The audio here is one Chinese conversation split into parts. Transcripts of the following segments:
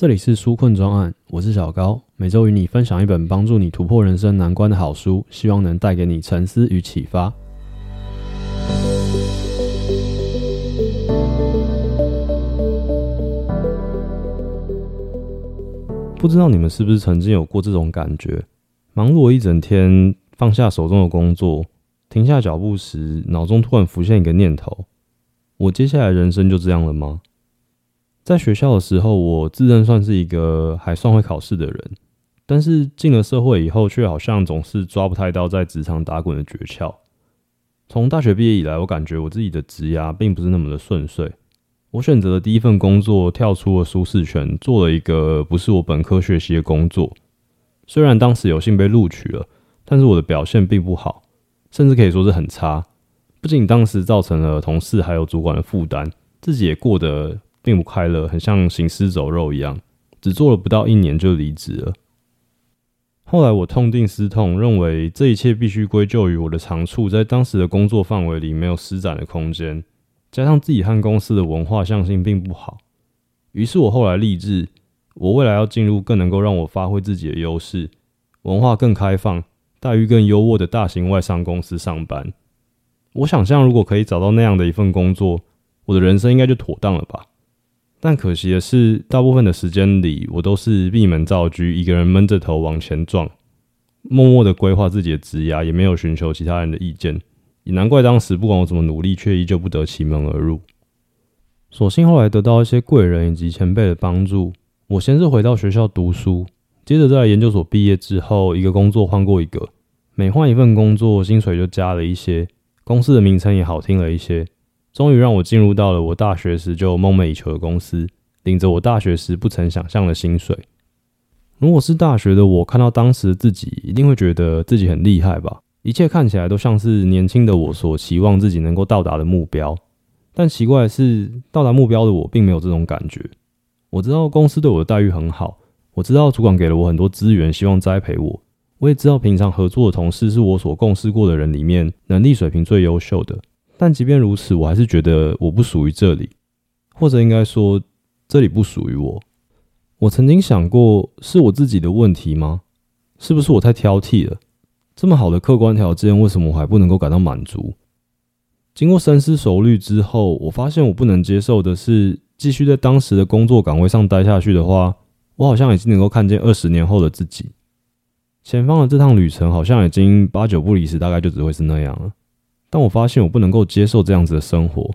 这里是纾困专案，我是小高，每周与你分享一本帮助你突破人生难关的好书，希望能带给你沉思与启发。不知道你们是不是曾经有过这种感觉？忙碌了一整天，放下手中的工作，停下脚步时，脑中突然浮现一个念头：我接下来人生就这样了吗？在学校的时候，我自认算是一个还算会考试的人，但是进了社会以后，却好像总是抓不太到在职场打滚的诀窍。从大学毕业以来，我感觉我自己的职涯并不是那么的顺遂。我选择的第一份工作，跳出了舒适圈，做了一个不是我本科学习的工作。虽然当时有幸被录取了，但是我的表现并不好，甚至可以说是很差。不仅当时造成了同事还有主管的负担，自己也过得。并不快乐，很像行尸走肉一样，只做了不到一年就离职了。后来我痛定思痛，认为这一切必须归咎于我的长处，在当时的工作范围里没有施展的空间，加上自己和公司的文化相性并不好。于是我后来立志，我未来要进入更能够让我发挥自己的优势、文化更开放、待遇更优渥的大型外商公司上班。我想象，如果可以找到那样的一份工作，我的人生应该就妥当了吧。但可惜的是，大部分的时间里，我都是闭门造车，一个人闷着头往前撞，默默的规划自己的职涯，也没有寻求其他人的意见。也难怪当时不管我怎么努力，却依旧不得其门而入。所幸后来得到一些贵人以及前辈的帮助，我先是回到学校读书，接着在研究所毕业之后，一个工作换过一个，每换一份工作，薪水就加了一些，公司的名称也好听了一些。终于让我进入到了我大学时就梦寐以求的公司，领着我大学时不曾想象的薪水。如果是大学的我，看到当时的自己，一定会觉得自己很厉害吧？一切看起来都像是年轻的我所期望自己能够到达的目标。但奇怪的是，到达目标的我并没有这种感觉。我知道公司对我的待遇很好，我知道主管给了我很多资源，希望栽培我。我也知道平常合作的同事是我所共事过的人里面能力水平最优秀的。但即便如此，我还是觉得我不属于这里，或者应该说，这里不属于我。我曾经想过，是我自己的问题吗？是不是我太挑剔了？这么好的客观条件，为什么我还不能够感到满足？经过深思熟虑之后，我发现我不能接受的是，继续在当时的工作岗位上待下去的话，我好像已经能够看见二十年后的自己。前方的这趟旅程，好像已经八九不离十，大概就只会是那样了。但我发现我不能够接受这样子的生活，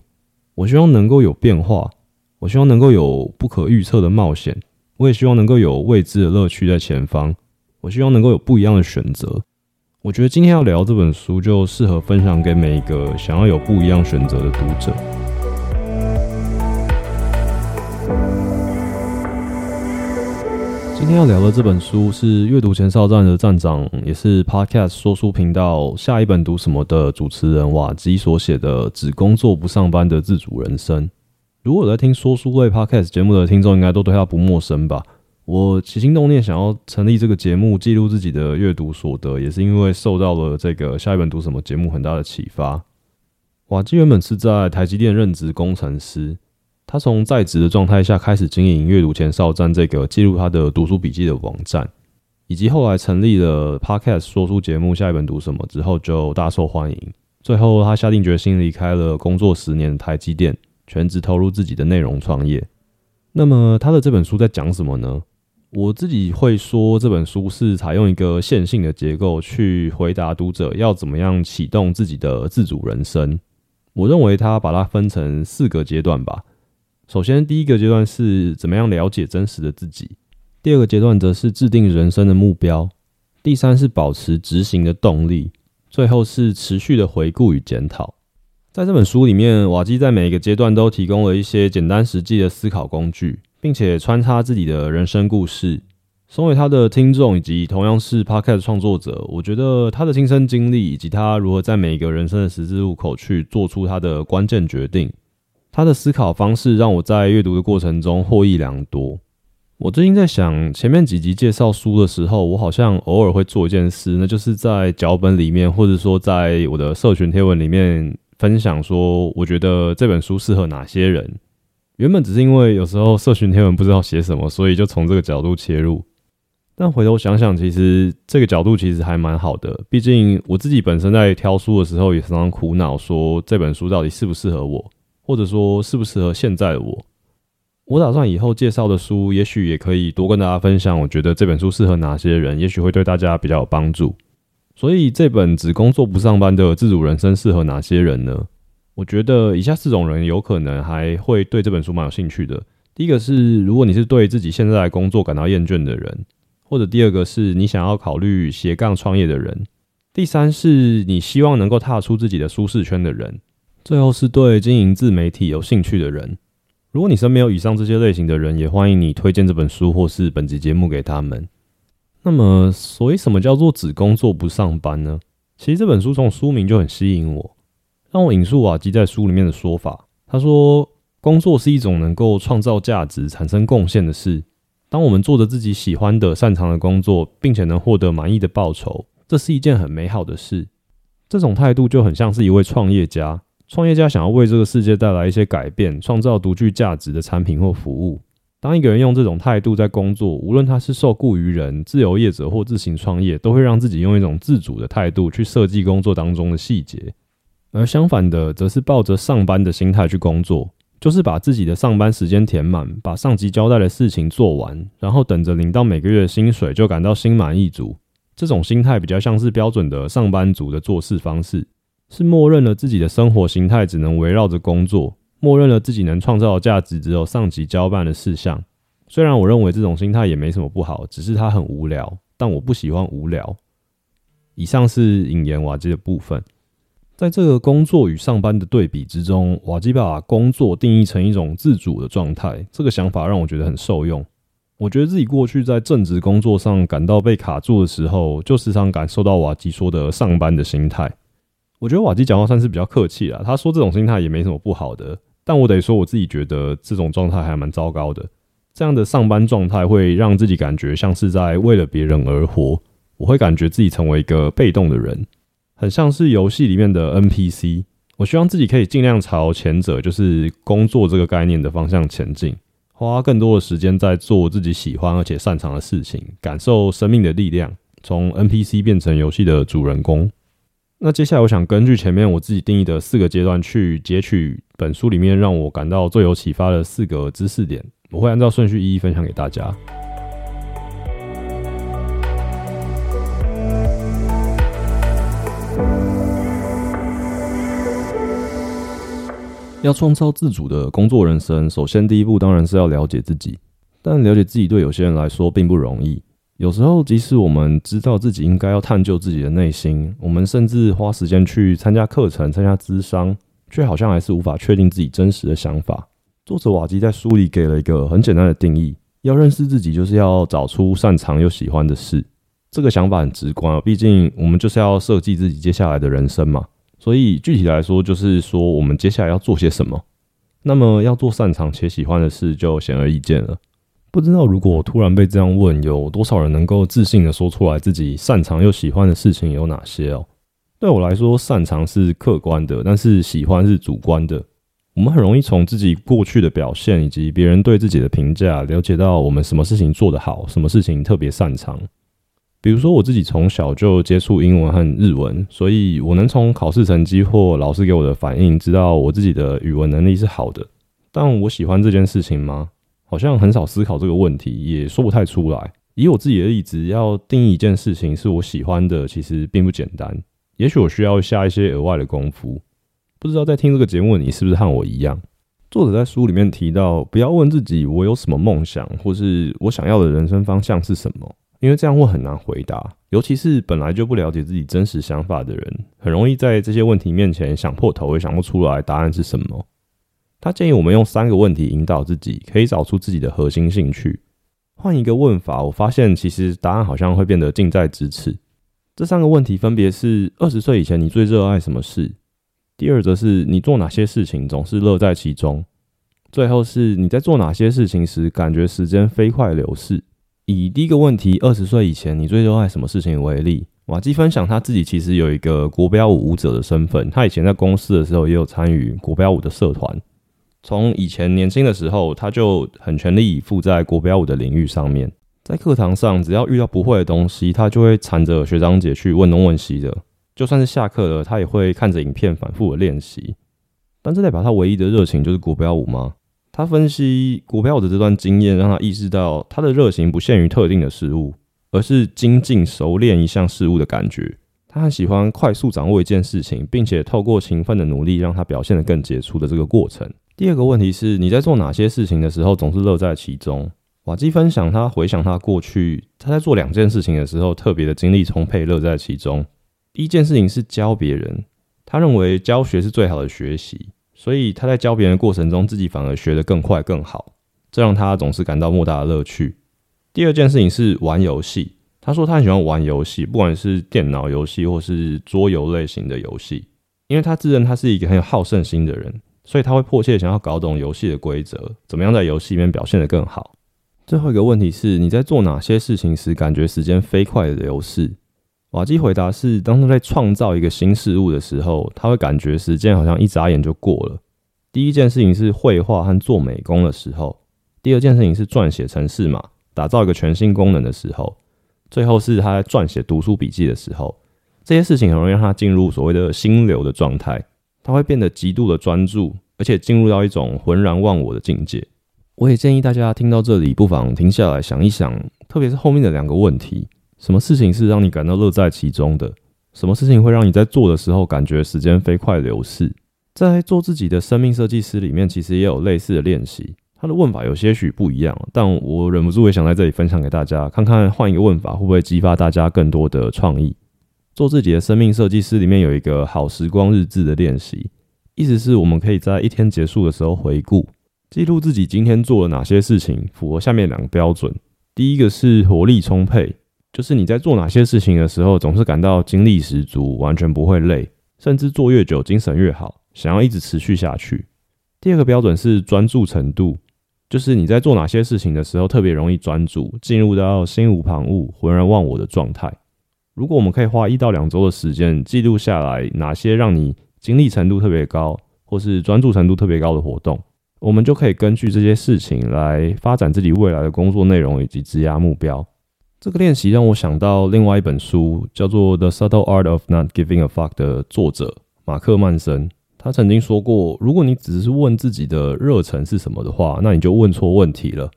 我希望能够有变化，我希望能够有不可预测的冒险，我也希望能够有未知的乐趣在前方，我希望能够有不一样的选择。我觉得今天要聊这本书，就适合分享给每一个想要有不一样选择的读者。今天要聊的这本书是阅读前哨站的站长，也是 Podcast 说书频道下一本读什么的主持人瓦基所写的《只工作不上班的自主人生》。如果在听说书类 Podcast 节目的听众，应该都对他不陌生吧？我起心动念想要成立这个节目，记录自己的阅读所得，也是因为受到了这个下一本读什么节目很大的启发。瓦基原本是在台积电任职工程师。他从在职的状态下开始经营阅读前哨站这个记录他的读书笔记的网站，以及后来成立了 Podcast 说书节目《下一本读什么》之后就大受欢迎。最后他下定决心离开了工作十年的台积电，全职投入自己的内容创业。那么他的这本书在讲什么呢？我自己会说这本书是采用一个线性的结构去回答读者要怎么样启动自己的自主人生。我认为他把它分成四个阶段吧。首先，第一个阶段是怎么样了解真实的自己；第二个阶段则是制定人生的目标；第三是保持执行的动力；最后是持续的回顾与检讨。在这本书里面，瓦基在每一个阶段都提供了一些简单实际的思考工具，并且穿插自己的人生故事。身为他的听众以及同样是 Podcast 创作者，我觉得他的亲身经历以及他如何在每一个人生的十字路口去做出他的关键决定。他的思考方式让我在阅读的过程中获益良多。我最近在想，前面几集介绍书的时候，我好像偶尔会做一件事，那就是在脚本里面，或者说在我的社群贴文里面分享说，我觉得这本书适合哪些人。原本只是因为有时候社群贴文不知道写什么，所以就从这个角度切入。但回头想想，其实这个角度其实还蛮好的。毕竟我自己本身在挑书的时候，也常常苦恼说这本书到底适不适合我，或者说适不适合现在的我。我打算以后介绍的书，也许也可以多跟大家分享。我觉得这本书适合哪些人，也许会对大家比较有帮助。所以这本只工作不上班的自主人生适合哪些人呢？我觉得以下四种人有可能还会对这本书蛮有兴趣的。第一个是，如果你是对自己现在的工作感到厌倦的人。或者第二个是你想要考虑斜杠创业的人，第三是你希望能够踏出自己的舒适圈的人，最后是对经营自媒体有兴趣的人。如果你身边有以上这些类型的人，也欢迎你推荐这本书或是本集节目给他们。那么，所以什么叫做只工作不上班呢？其实这本书从书名就很吸引我。让我引述瓦基在书里面的说法，他说：“工作是一种能够创造价值、产生贡献的事。”当我们做着自己喜欢的、擅长的工作，并且能获得满意的报酬，这是一件很美好的事。这种态度就很像是一位创业家。创业家想要为这个世界带来一些改变，创造独具价值的产品或服务。当一个人用这种态度在工作，无论他是受雇于人、自由业者或自行创业，都会让自己用一种自主的态度去设计工作当中的细节。而相反的，则是抱着上班的心态去工作。就是把自己的上班时间填满，把上级交代的事情做完，然后等着领到每个月的薪水，就感到心满意足。这种心态比较像是标准的上班族的做事方式，是默认了自己的生活形态只能围绕着工作，默认了自己能创造的价值只有上级交办的事项。虽然我认为这种心态也没什么不好，只是它很无聊，但我不喜欢无聊。以上是引言瓦基的部分。在这个工作与上班的对比之中，瓦基把工作定义成一种自主的状态。这个想法让我觉得很受用。我觉得自己过去在正职工作上感到被卡住的时候，就时常感受到瓦基说的上班的心态。我觉得瓦基讲话算是比较客气啦，他说这种心态也没什么不好的。但我得说，我自己觉得这种状态还蛮糟糕的。这样的上班状态会让自己感觉像是在为了别人而活，我会感觉自己成为一个被动的人。很像是游戏里面的 NPC，我希望自己可以尽量朝前者，就是工作这个概念的方向前进，花更多的时间在做自己喜欢而且擅长的事情，感受生命的力量，从 NPC 变成游戏的主人公。那接下来，我想根据前面我自己定义的四个阶段，去截取本书里面让我感到最有启发的四个知识点，我会按照顺序一一分享给大家。要创造自主的工作人生，首先第一步当然是要了解自己。但了解自己对有些人来说并不容易。有时候，即使我们知道自己应该要探究自己的内心，我们甚至花时间去参加课程、参加咨商，却好像还是无法确定自己真实的想法。作者瓦基在书里给了一个很简单的定义：要认识自己，就是要找出擅长又喜欢的事。这个想法很直观啊，毕竟我们就是要设计自己接下来的人生嘛。所以具体来说，就是说我们接下来要做些什么。那么要做擅长且喜欢的事，就显而易见了。不知道如果突然被这样问，有多少人能够自信地说出来自己擅长又喜欢的事情有哪些哦？对我来说，擅长是客观的，但是喜欢是主观的。我们很容易从自己过去的表现以及别人对自己的评价，了解到我们什么事情做得好，什么事情特别擅长。比如说，我自己从小就接触英文和日文，所以我能从考试成绩或老师给我的反应，知道我自己的语文能力是好的。但我喜欢这件事情吗？好像很少思考这个问题，也说不太出来。以我自己的例子，要定义一件事情是我喜欢的，其实并不简单。也许我需要下一些额外的功夫。不知道在听这个节目你是不是和我一样？作者在书里面提到，不要问自己我有什么梦想，或是我想要的人生方向是什么。因为这样会很难回答，尤其是本来就不了解自己真实想法的人，很容易在这些问题面前想破头也想不出来答案是什么。他建议我们用三个问题引导自己，可以找出自己的核心兴趣。换一个问法，我发现其实答案好像会变得近在咫尺。这三个问题分别是：二十岁以前你最热爱什么事？第二则是你做哪些事情总是乐在其中？最后是你在做哪些事情时感觉时间飞快流逝？以第一个问题，二十岁以前你最热爱什么事情为例，瓦基分享他自己其实有一个国标舞舞者的身份，他以前在公司的时候也有参与国标舞的社团。从以前年轻的时候，他就很全力以赴在国标舞的领域上面。在课堂上，只要遇到不会的东西，他就会缠着学长姐去问东问西的。就算是下课了，他也会看着影片反复的练习。但这代表他唯一的热情就是国标舞吗？他分析国标舞的这段经验，让他意识到他的热情不限于特定的事物，而是精进熟练一项事物的感觉。他很喜欢快速掌握一件事情，并且透过勤奋的努力让他表现得更杰出的这个过程。第二个问题是，你在做哪些事情的时候总是乐在其中？瓦基分享，他回想他过去，他在做两件事情的时候特别的精力充沛，乐在其中。第一件事情是教别人，他认为教学是最好的学习，所以他在教别人的过程中，自己反而学得更快更好，这让他总是感到莫大的乐趣。第二件事情是玩游戏。他说他很喜欢玩游戏，不管是电脑游戏或是桌游类型的游戏，因为他自认他是一个很有好胜心的人，所以他会迫切想要搞懂游戏的规则，怎么样在游戏里面表现得更好。最后一个问题是，你在做哪些事情时感觉时间飞快的流逝？瓦基回答是，当他在创造一个新事物的时候，他会感觉时间好像一眨眼就过了。第一件事情是绘画和做美工的时候，第二件事情是撰写程式码，打造一个全新功能的时候。最后是他在撰写读书笔记的时候，这些事情很容易让他进入所谓的心流的状态，他会变得极度的专注，而且进入到一种浑然忘我的境界。我也建议大家听到这里，不妨停下来想一想，特别是后面的两个问题：什么事情是让你感到乐在其中的？什么事情会让你在做的时候感觉时间飞快流逝？在做自己的生命设计师里面，其实也有类似的练习。他的问法有些许不一样，但我忍不住也想在这里分享给大家，看看换一个问法会不会激发大家更多的创意。做自己的生命设计师里面有一个好时光日志的练习，意思是我们可以在一天结束的时候回顾，记录自己今天做了哪些事情，符合下面两个标准。第一个是活力充沛，就是你在做哪些事情的时候，总是感到精力十足，完全不会累，甚至做越久精神越好，想要一直持续下去。第二个标准是专注程度。就是你在做哪些事情的时候特别容易专注，进入到心无旁骛、浑然忘我的状态。如果我们可以花一到两周的时间记录下来哪些让你精力程度特别高，或是专注程度特别高的活动，我们就可以根据这些事情来发展自己未来的工作内容以及职涯目标。这个练习让我想到另外一本书，叫做《The Subtle Art of Not Giving a Fuck》的作者马克曼森。他曾经说过，如果你只是问自己的热忱是什么的话，那你就问错问题了。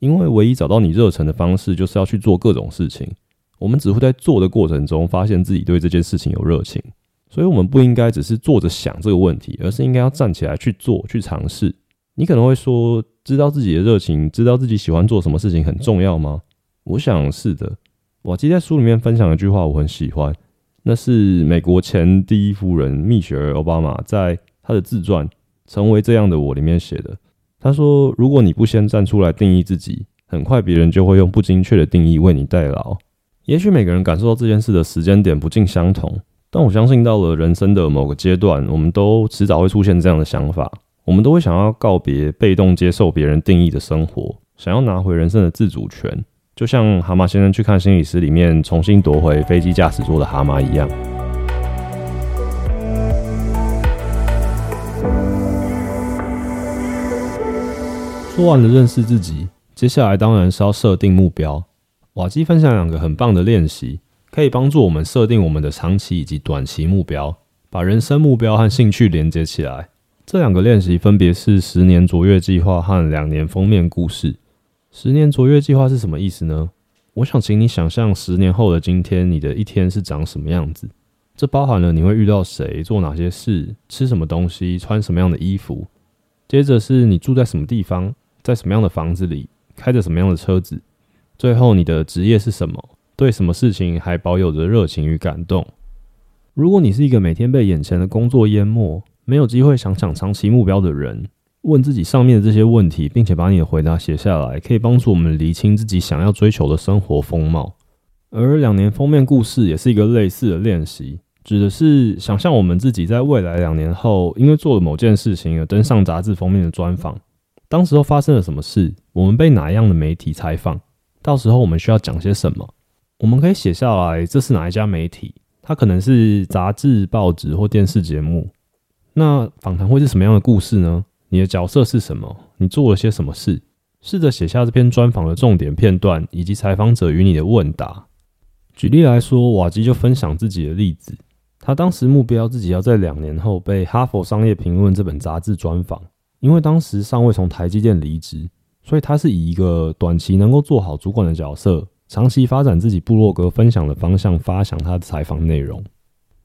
因为唯一找到你热忱的方式，就是要去做各种事情。我们只会在做的过程中，发现自己对这件事情有热情。所以，我们不应该只是坐着想这个问题，而是应该要站起来去做，去尝试。你可能会说，知道自己的热情，知道自己喜欢做什么事情很重要吗？我想是的。瓦基在书里面分享一句话，我很喜欢。那是美国前第一夫人蜜雪儿·奥巴马在她的自传《成为这样的我》里面写的。她说：“如果你不先站出来定义自己，很快别人就会用不精确的定义为你代劳。”也许每个人感受到这件事的时间点不尽相同，但我相信到了人生的某个阶段，我们都迟早会出现这样的想法。我们都会想要告别被动接受别人定义的生活，想要拿回人生的自主权。就像蛤蟆先生去看心理师里面重新夺回飞机驾驶座的蛤蟆一样。说完了认识自己，接下来当然是要设定目标。瓦基分享两个很棒的练习，可以帮助我们设定我们的长期以及短期目标，把人生目标和兴趣连接起来。这两个练习分别是十年卓越计划和两年封面故事。十年卓越计划是什么意思呢？我想请你想象十年后的今天，你的一天是长什么样子。这包含了你会遇到谁、做哪些事、吃什么东西、穿什么样的衣服。接着是你住在什么地方，在什么样的房子里，开着什么样的车子。最后你的职业是什么？对什么事情还保有着热情与感动？如果你是一个每天被眼前的工作淹没，没有机会想想长期目标的人。问自己上面的这些问题，并且把你的回答写下来，可以帮助我们厘清自己想要追求的生活风貌。而两年封面故事也是一个类似的练习，指的是想象我们自己在未来两年后，因为做了某件事情而登上杂志封面的专访。当时候发生了什么事？我们被哪样的媒体采访？到时候我们需要讲些什么？我们可以写下来，这是哪一家媒体？它可能是杂志、报纸或电视节目。那访谈会是什么样的故事呢？你的角色是什么？你做了些什么事？试着写下这篇专访的重点片段，以及采访者与你的问答。举例来说，瓦基就分享自己的例子。他当时目标自己要在两年后被《哈佛商业评论》这本杂志专访，因为当时尚未从台积电离职，所以他是以一个短期能够做好主管的角色，长期发展自己部落格分享的方向发想他的采访内容。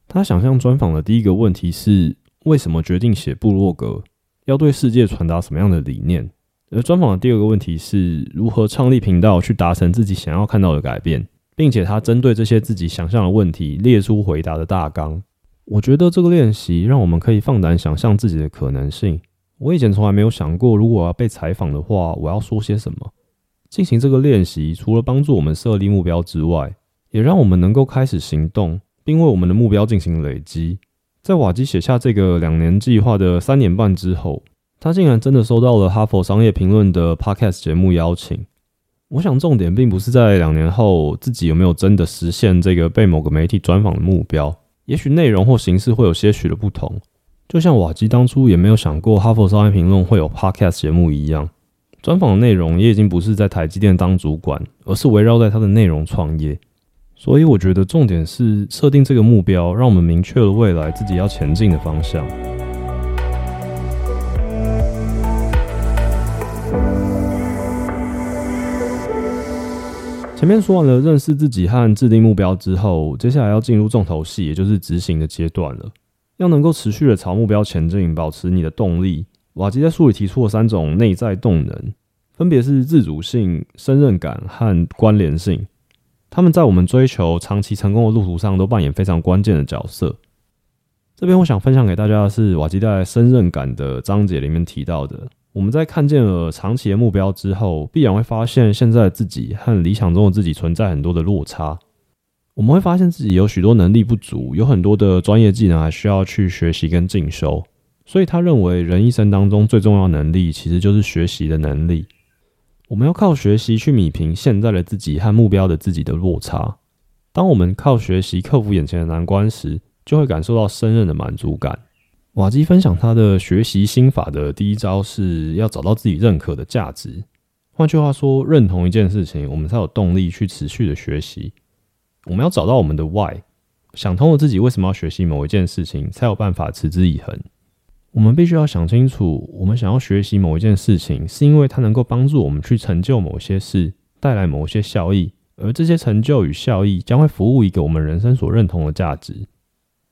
他想象专访的第一个问题是：为什么决定写部落格？要对世界传达什么样的理念？而专访的第二个问题是如何创立频道去达成自己想要看到的改变？并且他针对这些自己想象的问题列出回答的大纲。我觉得这个练习让我们可以放胆想象自己的可能性。我以前从来没有想过，如果我要被采访的话，我要说些什么。进行这个练习，除了帮助我们设立目标之外，也让我们能够开始行动，并为我们的目标进行累积。在瓦基写下这个两年计划的三年半之后，他竟然真的收到了《哈佛商业评论》的 Podcast 节目邀请。我想重点并不是在两年后自己有没有真的实现这个被某个媒体专访的目标，也许内容或形式会有些许的不同。就像瓦基当初也没有想过哈佛商业评论会有 podcast 节目一样，专访的内容也已经不是在台积电当主管，而是围绕在他的内容创业。所以我觉得重点是设定这个目标，让我们明确了未来自己要前进的方向。前面说完了认识自己和制定目标之后，接下来要进入重头戏，也就是执行的阶段了。要能够持续的朝目标前进，保持你的动力，瓦基在书里提出了三种内在动能，分别是自主性、胜任感和关联性。他们在我们追求长期成功的路途上都扮演非常关键的角色。这边我想分享给大家的是瓦基在胜任感的章节里面提到的。我们在看见了长期的目标之后，必然会发现现在自己和理想中的自己存在很多的落差。我们会发现自己有许多能力不足，有很多的专业技能还需要去学习跟进修。所以他认为，人一生当中最重要能力其实就是学习的能力。我们要靠学习去弭平现在的自己和目标的自己的落差。当我们靠学习克服眼前的难关时，就会感受到胜任的满足感。瓦基分享他的学习心法的第一招是要找到自己认可的价值。换句话说，认同一件事情，我们才有动力去持续的学习。我们要找到我们的 why，想通了自己为什么要学习某一件事情，才有办法持之以恒。我们必须要想清楚，我们想要学习某一件事情，是因为它能够帮助我们去成就某些事，带来某些效益，而这些成就与效益将会服务一个我们人生所认同的价值。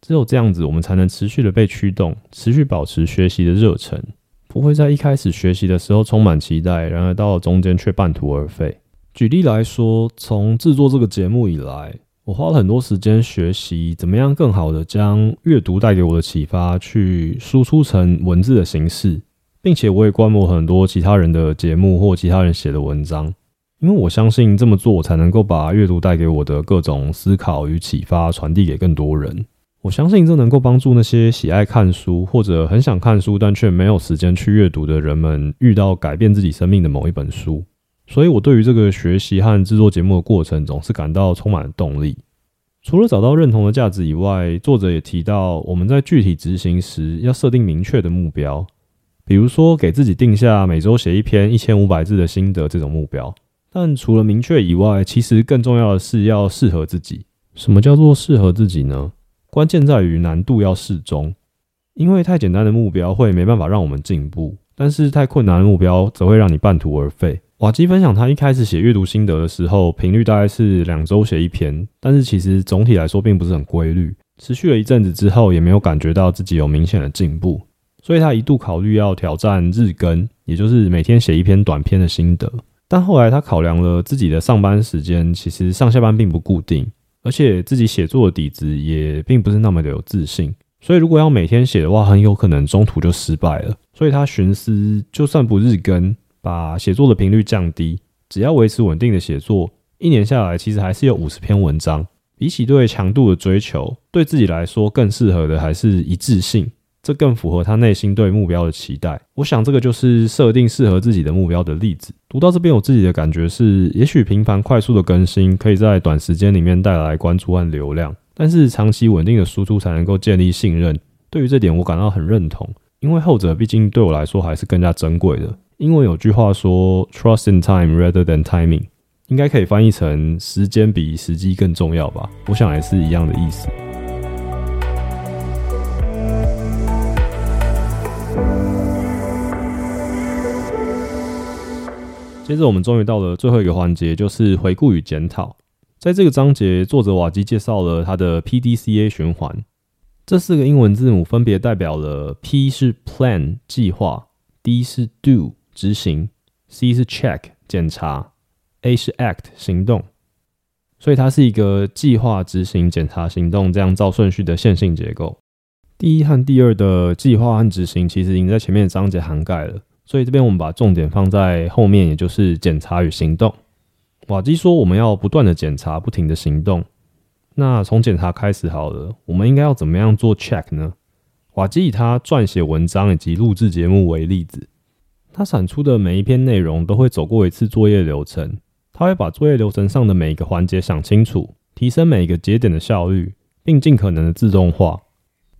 只有这样子，我们才能持续的被驱动，持续保持学习的热忱，不会在一开始学习的时候充满期待，然而到了中间却半途而废。举例来说，从制作这个节目以来，我花了很多时间学习怎么样更好的将阅读带给我的启发去输出成文字的形式，并且我也观摩很多其他人的节目或其他人写的文章，因为我相信这么做才能够把阅读带给我的各种思考与启发传递给更多人。我相信这能够帮助那些喜爱看书或者很想看书但却没有时间去阅读的人们，遇到改变自己生命的某一本书。所以，我对于这个学习和制作节目的过程，总是感到充满了动力。除了找到认同的价值以外，作者也提到，我们在具体执行时要设定明确的目标，比如说给自己定下每周写一篇一千五百字的心得这种目标。但除了明确以外，其实更重要的是要适合自己。什么叫做适合自己呢？关键在于难度要适中，因为太简单的目标会没办法让我们进步，但是太困难的目标则会让你半途而废。瓦基分享他一开始写阅读心得的时候，频率大概是两周写一篇，但是其实总体来说并不是很规律。持续了一阵子之后，也没有感觉到自己有明显的进步，所以他一度考虑要挑战日更，也就是每天写一篇短篇的心得。但后来他考量了自己的上班时间，其实上下班并不固定。而且自己写作的底子也并不是那么的有自信，所以如果要每天写的话，很有可能中途就失败了。所以他寻思，就算不日更，把写作的频率降低，只要维持稳定的写作，一年下来其实还是有五十篇文章。比起对强度的追求，对自己来说更适合的还是一致性。这更符合他内心对目标的期待。我想这个就是设定适合自己的目标的例子。读到这边，我自己的感觉是，也许频繁快速的更新可以在短时间里面带来关注和流量，但是长期稳定的输出才能够建立信任。对于这点，我感到很认同，因为后者毕竟对我来说还是更加珍贵的。英文有句话说 “Trust in time rather than timing”，应该可以翻译成“时间比时机更重要”吧？我想也是一样的意思。接着，我们终于到了最后一个环节，就是回顾与检讨。在这个章节，作者瓦基介绍了他的 PDCA 循环。这四个英文字母分别代表了 P 是 Plan 计划，D 是 Do 执行，C 是 Check 检查，A 是 Act 行动。所以它是一个计划、执行、检查、行动这样照顺序的线性结构。第一和第二的计划和执行其实已经在前面的章节涵盖了。所以这边我们把重点放在后面，也就是检查与行动。瓦基说我们要不断的检查，不停的行动。那从检查开始好了，我们应该要怎么样做 check 呢？瓦基以他撰写文章以及录制节目为例子，他产出的每一篇内容都会走过一次作业流程，他会把作业流程上的每一个环节想清楚，提升每一个节点的效率，并尽可能的自动化。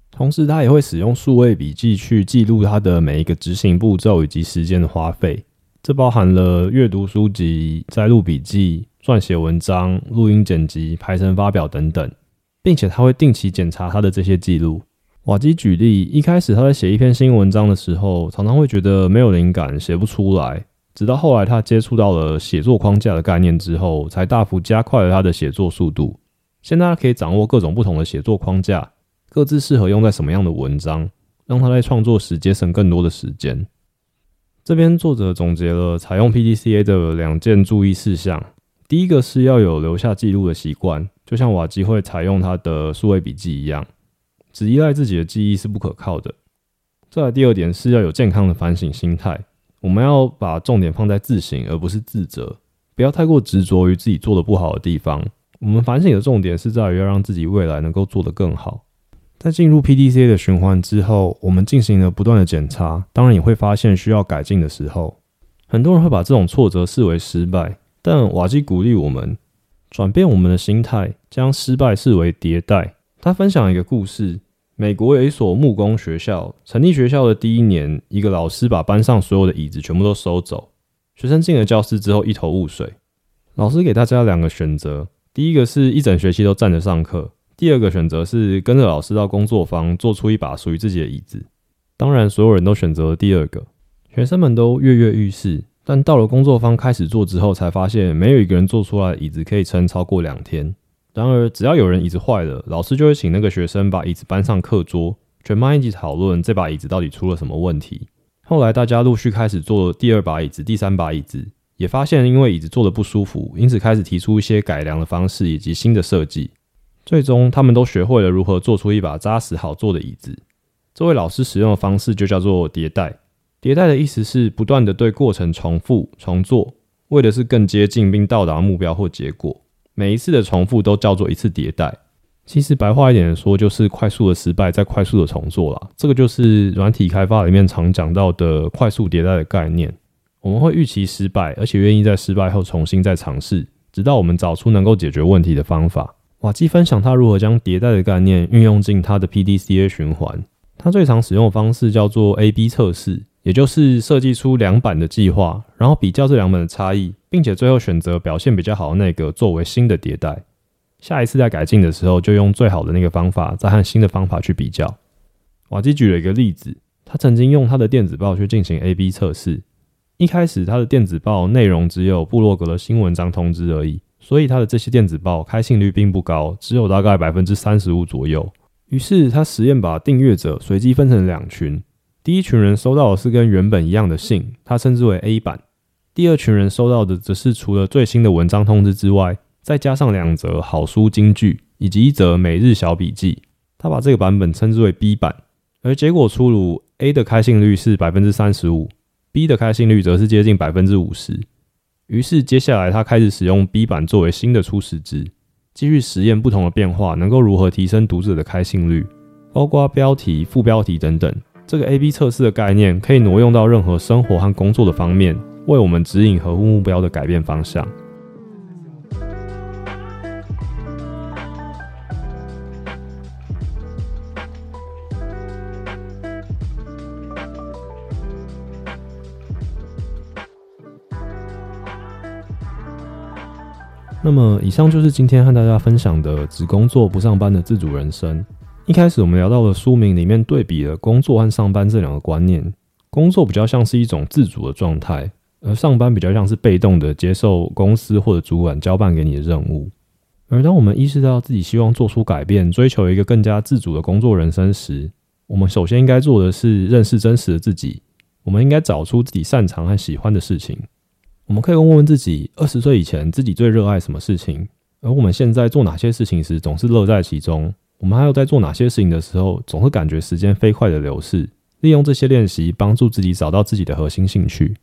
同时，他也会使用数位笔记去记录他的每一个执行步骤以及时间的花费。这包含了阅读书籍、摘录笔记、撰写文章、录音剪辑、排程发表等等，并且他会定期检查他的这些记录。瓦基举例，一开始他在写一篇新文章的时候，常常会觉得没有灵感，写不出来。直到后来他接触到了写作框架的概念之后，才大幅加快了他的写作速度。现在他可以掌握各种不同的写作框架。各自适合用在什么样的文章，让他在创作时节省更多的时间。这边作者总结了采用 PDCA 的两件注意事项：第一个是要有留下记录的习惯，就像瓦基会采用他的数位笔记一样，只依赖自己的记忆是不可靠的。再来，第二点是要有健康的反省心态，我们要把重点放在自省而不是自责，不要太过执着于自己做的不好的地方。我们反省的重点是在于要让自己未来能够做得更好。在进入 PDCA 的循环之后，我们进行了不断的检查，当然也会发现需要改进的时候。很多人会把这种挫折视为失败，但瓦基鼓励我们转变我们的心态，将失败视为迭代。他分享一个故事：美国有一所木工学校，成立学校的第一年，一个老师把班上所有的椅子全部都收走，学生进了教室之后一头雾水。老师给大家两个选择：第一个是一整学期都站着上课。第二个选择是跟着老师到工作坊做出一把属于自己的椅子。当然，所有人都选择了第二个。学生们都跃跃欲试，但到了工作坊开始做之后，才发现没有一个人做出来椅子可以撑超过两天。然而，只要有人椅子坏了，老师就会请那个学生把椅子搬上课桌，全班一起讨论这把椅子到底出了什么问题。后来，大家陆续开始做第二把椅子、第三把椅子，也发现因为椅子坐的不舒服，因此开始提出一些改良的方式以及新的设计。最终，他们都学会了如何做出一把扎实好坐的椅子。这位老师使用的方式就叫做迭代。迭代的意思是不断地对过程重复重做，为的是更接近并到达目标或结果。每一次的重复都叫做一次迭代。其实白话一点的说，就是快速的失败再快速的重做啦。这个就是软体开发里面常讲到的快速迭代的概念。我们会预期失败，而且愿意在失败后重新再尝试，直到我们找出能够解决问题的方法。瓦基分享他如何将迭代的概念运用进他的 PDCA 循环。他最常使用的方式叫做 A/B 测试，也就是设计出两版的计划，然后比较这两本的差异，并且最后选择表现比较好的那个作为新的迭代。下一次在改进的时候，就用最好的那个方法，再和新的方法去比较。瓦基举了一个例子，他曾经用他的电子报去进行 A/B 测试。一开始，他的电子报内容只有布洛格的新文章通知而已。所以他的这些电子报开信率并不高，只有大概百分之三十五左右。于是他实验把订阅者随机分成两群，第一群人收到的是跟原本一样的信，他称之为 A 版；第二群人收到的则是除了最新的文章通知之外，再加上两则好书金句以及一则每日小笔记，他把这个版本称之为 B 版。而结果出炉，A 的开信率是百分之三十五，B 的开信率则是接近百分之五十。于是，接下来他开始使用 B 版作为新的初始值，继续实验不同的变化，能够如何提升读者的开信率，包括标题、副标题等等。这个 A/B 测试的概念可以挪用到任何生活和工作的方面，为我们指引合乎目标的改变方向。那么，以上就是今天和大家分享的“只工作不上班的自主人生”。一开始我们聊到了书名里面对比了工作和上班这两个观念，工作比较像是一种自主的状态，而上班比较像是被动的接受公司或者主管交办给你的任务。而当我们意识到自己希望做出改变，追求一个更加自主的工作人生时，我们首先应该做的是认识真实的自己。我们应该找出自己擅长和喜欢的事情。我们可以问问自己：二十岁以前自己最热爱什么事情？而我们现在做哪些事情时总是乐在其中？我们还有在做哪些事情的时候总是感觉时间飞快的流逝？利用这些练习，帮助自己找到自己的核心兴趣。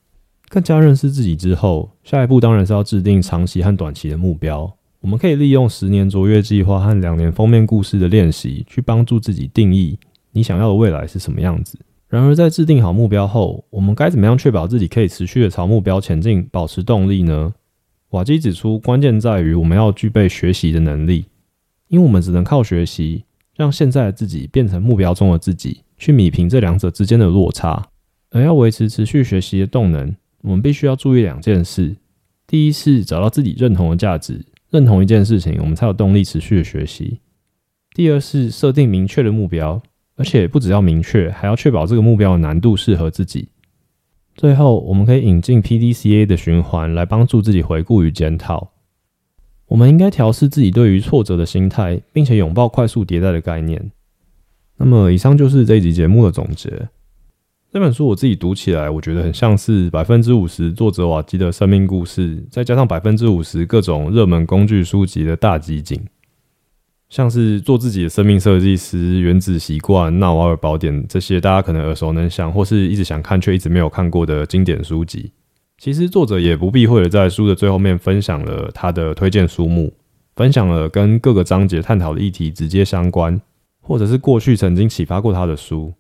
更加认识自己之后，下一步当然是要制定长期和短期的目标。我们可以利用十年卓越计划和两年封面故事的练习，去帮助自己定义你想要的未来是什么样子。然而，在制定好目标后，我们该怎么样确保自己可以持续的朝目标前进，保持动力呢？瓦基指出，关键在于我们要具备学习的能力，因为我们只能靠学习，让现在的自己变成目标中的自己，去弭平这两者之间的落差。而要维持持续学习的动能，我们必须要注意两件事：第一是找到自己认同的价值，认同一件事情，我们才有动力持续的学习；第二是设定明确的目标。而且不只要明确，还要确保这个目标的难度适合自己。最后，我们可以引进 PDCA 的循环来帮助自己回顾与检讨。我们应该调试自己对于挫折的心态，并且拥抱快速迭代的概念。那么，以上就是这一集节目的总结。这本书我自己读起来，我觉得很像是百分之五十作者瓦基的生命故事，再加上百分之五十各种热门工具书籍的大集锦。像是做自己的生命设计师、原子习惯、纳瓦尔宝典这些，大家可能耳熟能详，或是一直想看却一直没有看过的经典书籍。其实作者也不避讳的在书的最后面分享了他的推荐书目，分享了跟各个章节探讨的议题直接相关，或者是过去曾经启发过他的书。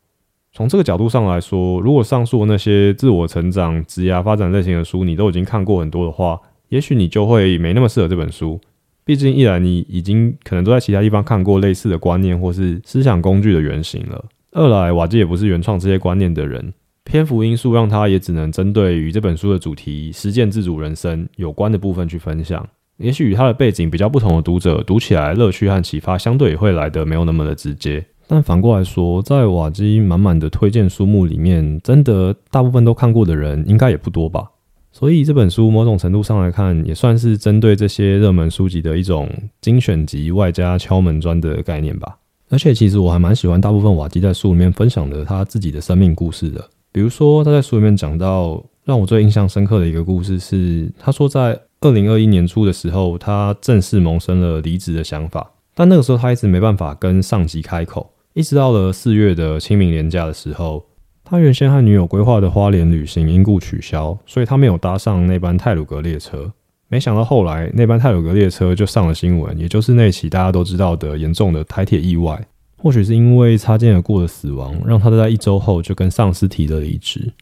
从这个角度上来说，如果上述那些自我成长、职业发展类型的书你都已经看过很多的话，也许你就会没那么适合这本书。毕竟，一来你已经可能都在其他地方看过类似的观念或是思想工具的原型了；二来，瓦基也不是原创这些观念的人，篇幅因素让他也只能针对与这本书的主题“实践自主人生”有关的部分去分享。也许与他的背景比较不同的读者，读起来乐趣和启发相对也会来得没有那么的直接。但反过来说，在瓦基满满的推荐书目里面，真的大部分都看过的人，应该也不多吧。所以这本书某种程度上来看，也算是针对这些热门书籍的一种精选集外加敲门砖的概念吧。而且其实我还蛮喜欢大部分瓦基在书里面分享的他自己的生命故事的。比如说他在书里面讲到，让我最印象深刻的一个故事是，他说在二零二一年初的时候，他正式萌生了离职的想法，但那个时候他一直没办法跟上级开口，一直到了四月的清明连假的时候。他原先和女友规划的花莲旅行因故取消，所以他没有搭上那班泰鲁阁列车。没想到后来那班泰鲁阁列车就上了新闻，也就是那起大家都知道的严重的台铁意外。或许是因为擦肩而过的死亡，让他在一周后就跟上司提了离职。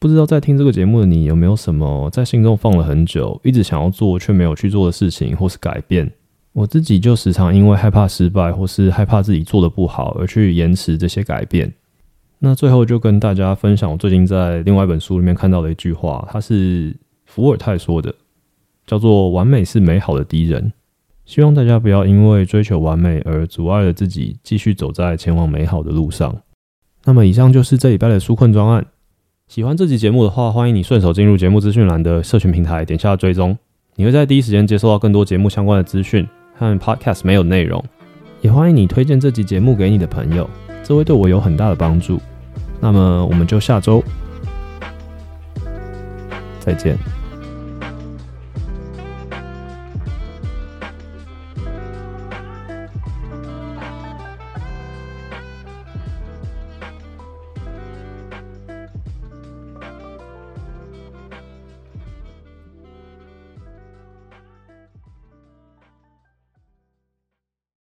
不知道在听这个节目的你有没有什么在心中放了很久，一直想要做却没有去做的事情，或是改变？我自己就时常因为害怕失败，或是害怕自己做得不好，而去延迟这些改变。那最后就跟大家分享我最近在另外一本书里面看到的一句话，它是伏尔泰说的，叫做“完美是美好的敌人”。希望大家不要因为追求完美而阻碍了自己继续走在前往美好的路上。那么以上就是这礼拜的纾困专案。喜欢这集节目的话，欢迎你顺手进入节目资讯栏的社群平台，点下追踪，你会在第一时间接收到更多节目相关的资讯和 Podcast 没有内容。也欢迎你推荐这集节目给你的朋友。这会对我有很大的帮助。那么，我们就下周再见。